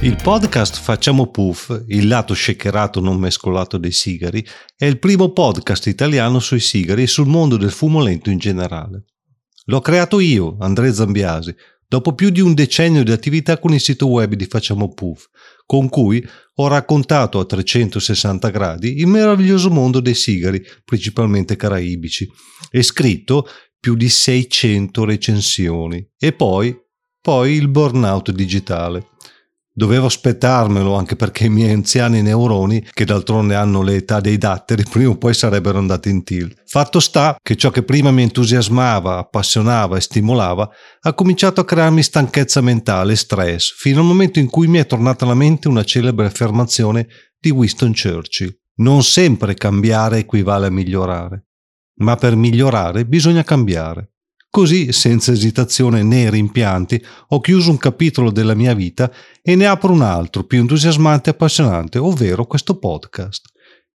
Il podcast Facciamo Puff, il lato shakerato non mescolato dei sigari, è il primo podcast italiano sui sigari e sul mondo del fumo lento in generale. L'ho creato io, Andrea Zambiasi, dopo più di un decennio di attività con il sito web di Facciamo Puff, con cui ho raccontato a 360 gradi il meraviglioso mondo dei sigari, principalmente caraibici, e scritto più di 600 recensioni. E poi, poi il burnout digitale. Dovevo aspettarmelo anche perché i miei anziani neuroni, che d'altronde hanno l'età dei datteri, prima o poi sarebbero andati in tilt. Fatto sta che ciò che prima mi entusiasmava, appassionava e stimolava ha cominciato a crearmi stanchezza mentale e stress, fino al momento in cui mi è tornata alla mente una celebre affermazione di Winston Churchill. Non sempre cambiare equivale a migliorare, ma per migliorare bisogna cambiare. Così, senza esitazione né rimpianti, ho chiuso un capitolo della mia vita e ne apro un altro più entusiasmante e appassionante, ovvero questo podcast.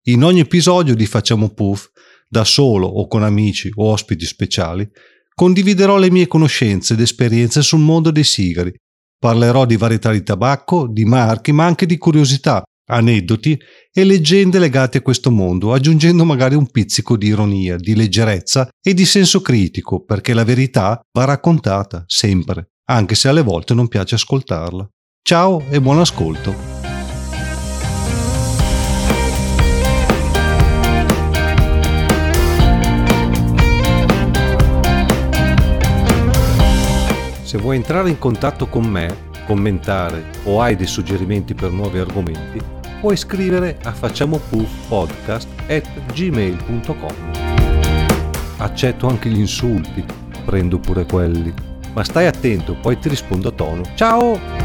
In ogni episodio di Facciamo Puff, da solo o con amici o ospiti speciali, condividerò le mie conoscenze ed esperienze sul mondo dei sigari. Parlerò di varietà di tabacco, di marchi, ma anche di curiosità, aneddoti e leggende legate a questo mondo, aggiungendo magari un pizzico di ironia, di leggerezza e di senso critico, perché la verità va raccontata sempre, anche se alle volte non piace ascoltarla. Ciao e buon ascolto! Se vuoi entrare in contatto con me, commentare o hai dei suggerimenti per nuovi argomenti, puoi scrivere a facciamopuffpodcast.gmail.com Accetto anche gli insulti, prendo pure quelli, ma stai attento, poi ti rispondo a tono. Ciao!